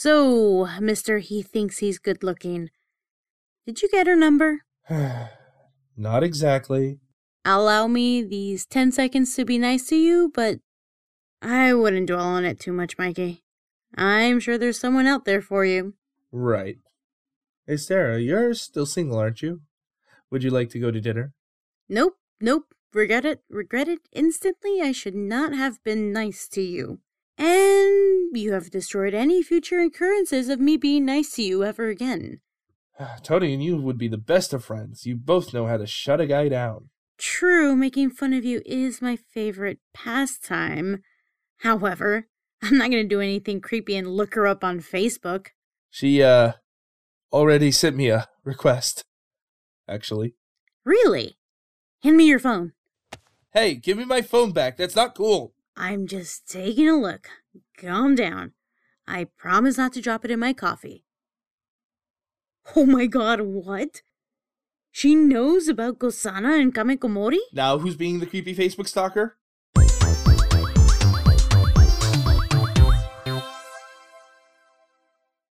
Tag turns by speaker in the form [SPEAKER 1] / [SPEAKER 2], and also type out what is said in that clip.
[SPEAKER 1] So, Mr. He thinks he's good looking. Did you get her number?
[SPEAKER 2] Not exactly.
[SPEAKER 1] Allow me these 10 seconds to be nice to you, but I wouldn't dwell on it too much, Mikey. I'm sure there's someone out there for you.
[SPEAKER 2] Right. Hey, Sarah, you're still single, aren't you? Would you like to go to dinner?
[SPEAKER 1] Nope, nope. Regret it, regret it instantly. I should not have been nice to you. And you have destroyed any future occurrences of me being nice to you ever again.
[SPEAKER 2] Tony and you would be the best of friends. You both know how to shut a guy down.
[SPEAKER 1] True, making fun of you is my favorite pastime. However, I'm not going to do anything creepy and look her up on Facebook.
[SPEAKER 2] She, uh, already sent me a request. Actually.
[SPEAKER 1] Really? Hand me your phone.
[SPEAKER 2] Hey, give me my phone back. That's not cool.
[SPEAKER 1] I'm just taking a look. Calm down. I promise not to drop it in my coffee. Oh my god, what? She knows about Gosana and Kamekomori?
[SPEAKER 2] Now who's being the creepy Facebook stalker?